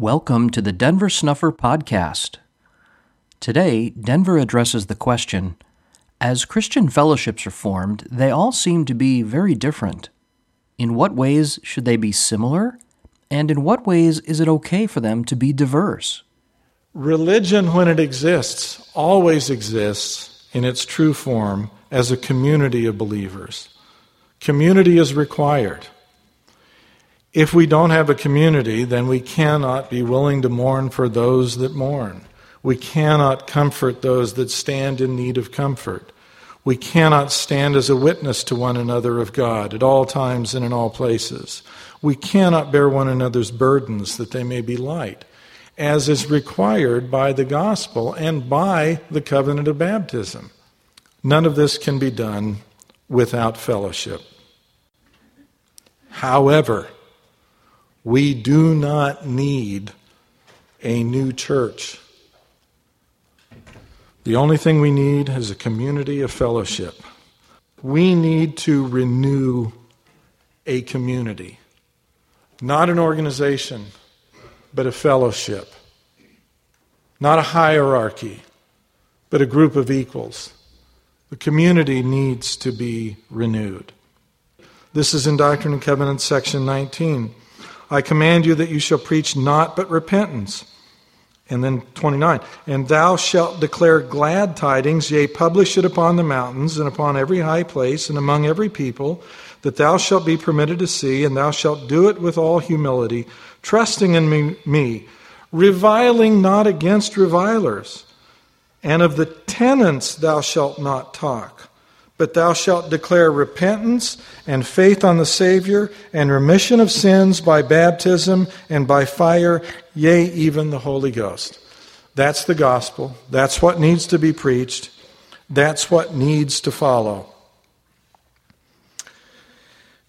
Welcome to the Denver Snuffer Podcast. Today, Denver addresses the question As Christian fellowships are formed, they all seem to be very different. In what ways should they be similar? And in what ways is it okay for them to be diverse? Religion, when it exists, always exists in its true form as a community of believers. Community is required. If we don't have a community, then we cannot be willing to mourn for those that mourn. We cannot comfort those that stand in need of comfort. We cannot stand as a witness to one another of God at all times and in all places. We cannot bear one another's burdens that they may be light, as is required by the gospel and by the covenant of baptism. None of this can be done without fellowship. However, we do not need a new church. The only thing we need is a community of fellowship. We need to renew a community, not an organization, but a fellowship, not a hierarchy, but a group of equals. The community needs to be renewed. This is in Doctrine and Covenants, section 19. I command you that you shall preach not but repentance. And then 29, and thou shalt declare glad tidings, yea, publish it upon the mountains and upon every high place and among every people, that thou shalt be permitted to see, and thou shalt do it with all humility, trusting in me, me reviling not against revilers. And of the tenants thou shalt not talk but thou shalt declare repentance and faith on the Savior and remission of sins by baptism and by fire, yea, even the Holy Ghost. That's the gospel. That's what needs to be preached. That's what needs to follow.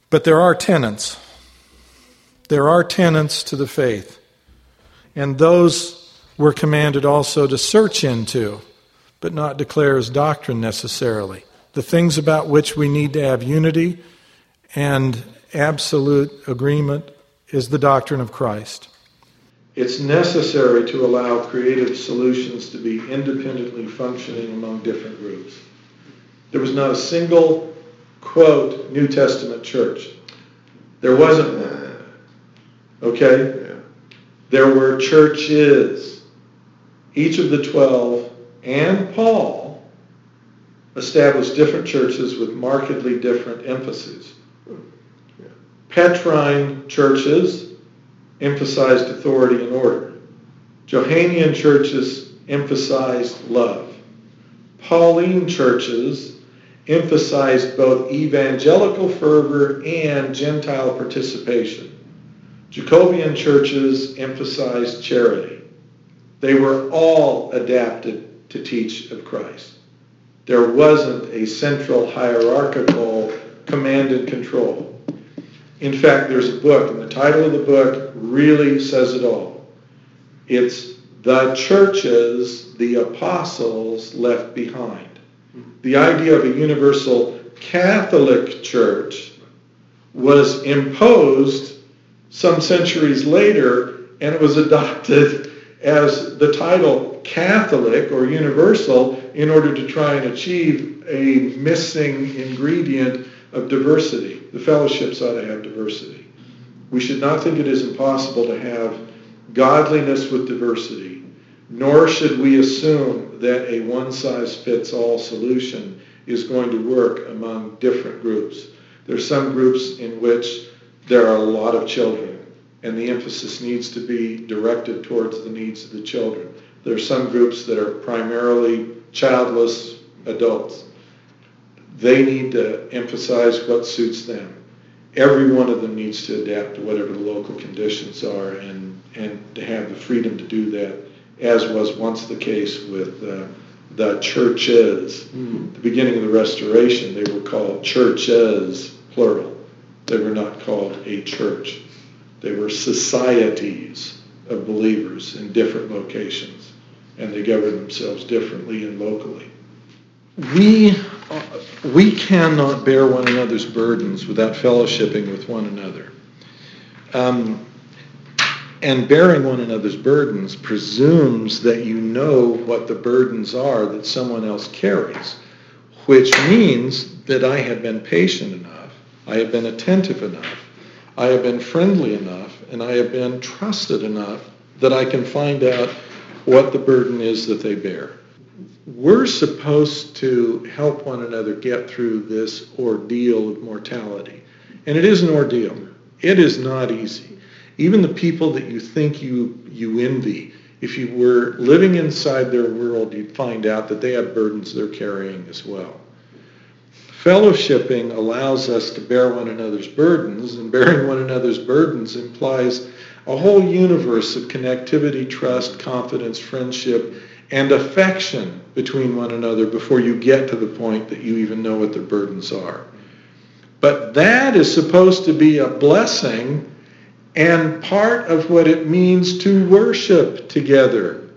But there are tenets. There are tenets to the faith. And those we're commanded also to search into, but not declare as doctrine necessarily the things about which we need to have unity and absolute agreement is the doctrine of Christ. It's necessary to allow creative solutions to be independently functioning among different groups. There was not a single, quote, New Testament church. There wasn't one. Okay? Yeah. There were churches. Each of the twelve and Paul established different churches with markedly different emphases. Petrine churches emphasized authority and order. Johannian churches emphasized love. Pauline churches emphasized both evangelical fervor and Gentile participation. Jacobian churches emphasized charity. They were all adapted to teach of Christ. There wasn't a central hierarchical command and control. In fact, there's a book, and the title of the book really says it all. It's The Churches the Apostles Left Behind. The idea of a universal Catholic Church was imposed some centuries later, and it was adopted as the title Catholic or universal in order to try and achieve a missing ingredient of diversity. The fellowships ought to have diversity. We should not think it is impossible to have godliness with diversity, nor should we assume that a one-size-fits-all solution is going to work among different groups. There are some groups in which there are a lot of children, and the emphasis needs to be directed towards the needs of the children. There are some groups that are primarily childless adults. They need to emphasize what suits them. Every one of them needs to adapt to whatever the local conditions are and, and to have the freedom to do that, as was once the case with uh, the churches. Mm. The beginning of the Restoration, they were called churches, plural. They were not called a church. They were societies of believers in different locations and they governed themselves differently and locally. We, we cannot bear one another's burdens without fellowshipping with one another. Um, And bearing one another's burdens presumes that you know what the burdens are that someone else carries, which means that I have been patient enough, I have been attentive enough, I have been friendly enough, and I have been trusted enough that I can find out what the burden is that they bear. We're supposed to help one another get through this ordeal of mortality. And it is an ordeal. It is not easy. Even the people that you think you, you envy, if you were living inside their world, you'd find out that they have burdens they're carrying as well. Fellowshipping allows us to bear one another's burdens, and bearing one another's burdens implies a whole universe of connectivity, trust, confidence, friendship, and affection between one another before you get to the point that you even know what their burdens are. But that is supposed to be a blessing and part of what it means to worship together.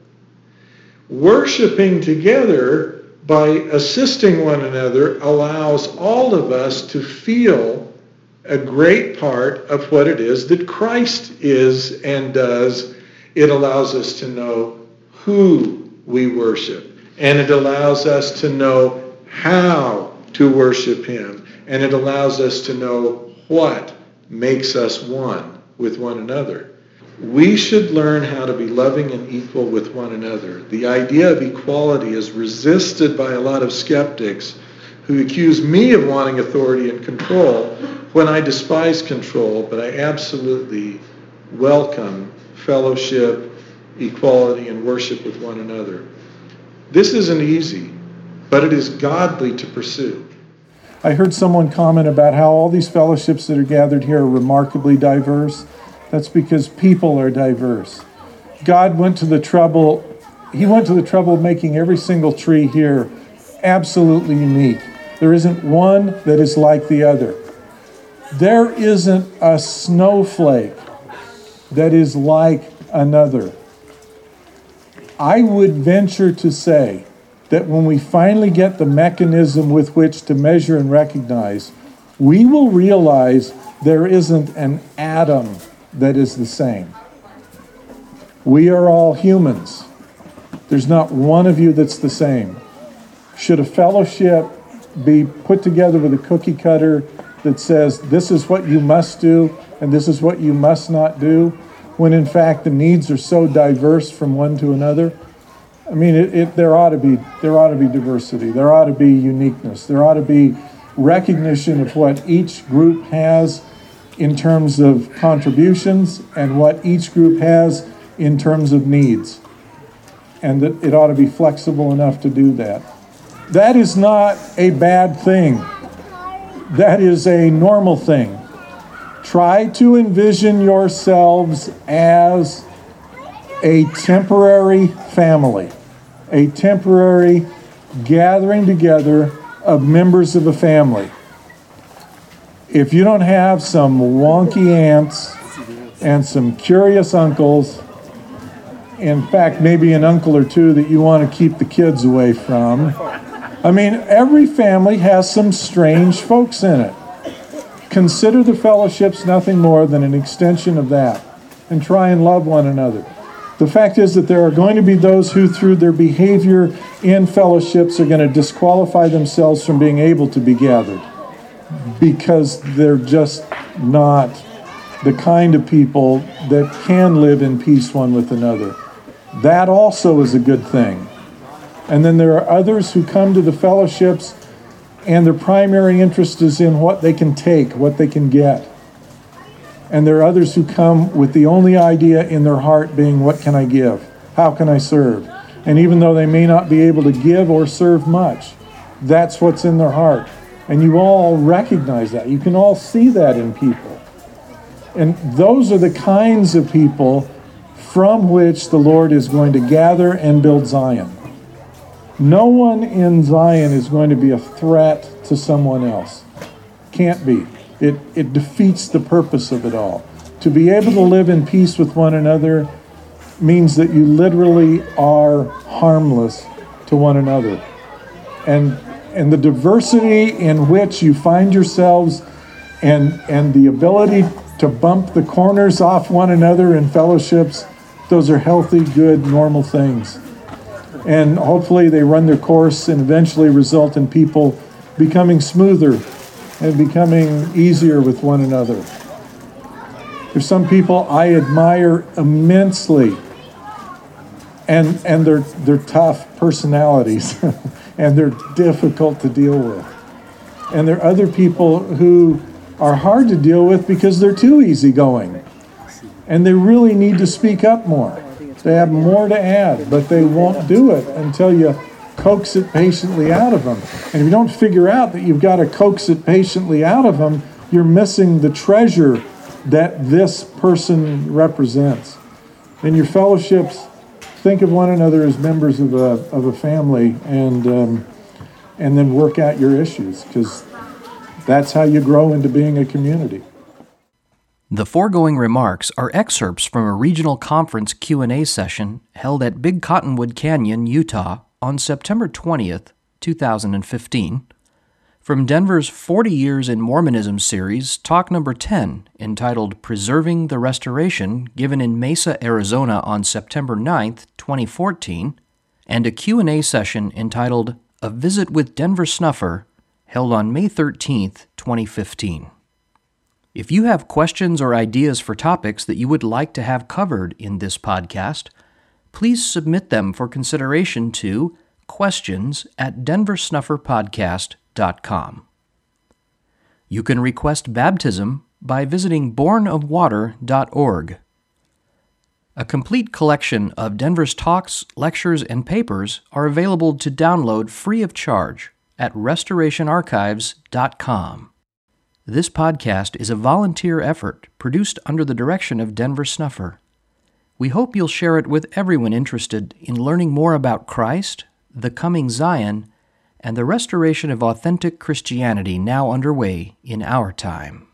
Worshipping together by assisting one another allows all of us to feel a great part of what it is that Christ is and does. It allows us to know who we worship. And it allows us to know how to worship him. And it allows us to know what makes us one with one another. We should learn how to be loving and equal with one another. The idea of equality is resisted by a lot of skeptics who accuse me of wanting authority and control when I despise control, but I absolutely welcome fellowship, equality, and worship with one another. This isn't easy, but it is godly to pursue. I heard someone comment about how all these fellowships that are gathered here are remarkably diverse. That's because people are diverse. God went to the trouble, He went to the trouble of making every single tree here absolutely unique. There isn't one that is like the other. There isn't a snowflake that is like another. I would venture to say that when we finally get the mechanism with which to measure and recognize, we will realize there isn't an atom that is the same. We are all humans. There's not one of you that's the same. Should a fellowship be put together with a cookie cutter that says this is what you must do and this is what you must not do, when in fact the needs are so diverse from one to another. I mean, it, it, there ought to be there ought to be diversity. There ought to be uniqueness. There ought to be recognition of what each group has in terms of contributions and what each group has in terms of needs, and that it ought to be flexible enough to do that. That is not a bad thing. That is a normal thing. Try to envision yourselves as a temporary family, a temporary gathering together of members of a family. If you don't have some wonky aunts and some curious uncles, in fact, maybe an uncle or two that you want to keep the kids away from, I mean, every family has some strange folks in it. Consider the fellowships nothing more than an extension of that and try and love one another. The fact is that there are going to be those who, through their behavior in fellowships, are going to disqualify themselves from being able to be gathered because they're just not the kind of people that can live in peace one with another. That also is a good thing. And then there are others who come to the fellowships and their primary interest is in what they can take, what they can get. And there are others who come with the only idea in their heart being, What can I give? How can I serve? And even though they may not be able to give or serve much, that's what's in their heart. And you all recognize that. You can all see that in people. And those are the kinds of people from which the Lord is going to gather and build Zion. No one in Zion is going to be a threat to someone else. Can't be. It, it defeats the purpose of it all. To be able to live in peace with one another means that you literally are harmless to one another. And, and the diversity in which you find yourselves and, and the ability to bump the corners off one another in fellowships, those are healthy, good, normal things. And hopefully they run their course and eventually result in people becoming smoother and becoming easier with one another. There's some people I admire immensely, and, and they're, they're tough personalities, and they're difficult to deal with. And there are other people who are hard to deal with because they're too easygoing, and they really need to speak up more. They have more to add, but they won't do it until you coax it patiently out of them. And if you don't figure out that you've got to coax it patiently out of them, you're missing the treasure that this person represents. In your fellowships, think of one another as members of a, of a family and, um, and then work out your issues because that's how you grow into being a community. The foregoing remarks are excerpts from a regional conference Q&A session held at Big Cottonwood Canyon, Utah on September 20th, 2015 from Denver's 40 Years in Mormonism series, talk number 10, entitled Preserving the Restoration, given in Mesa, Arizona on September 9, 2014, and a Q&A session entitled A Visit with Denver Snuffer, held on May 13, 2015. If you have questions or ideas for topics that you would like to have covered in this podcast, please submit them for consideration to questions at denversnufferpodcast.com you can request baptism by visiting bornofwater.org. A complete collection of Denver's talks, lectures, and papers are available to download free of charge at restorationarchives.com. This podcast is a volunteer effort produced under the direction of Denver Snuffer. We hope you'll share it with everyone interested in learning more about Christ, the coming Zion, and the restoration of authentic Christianity now underway in our time.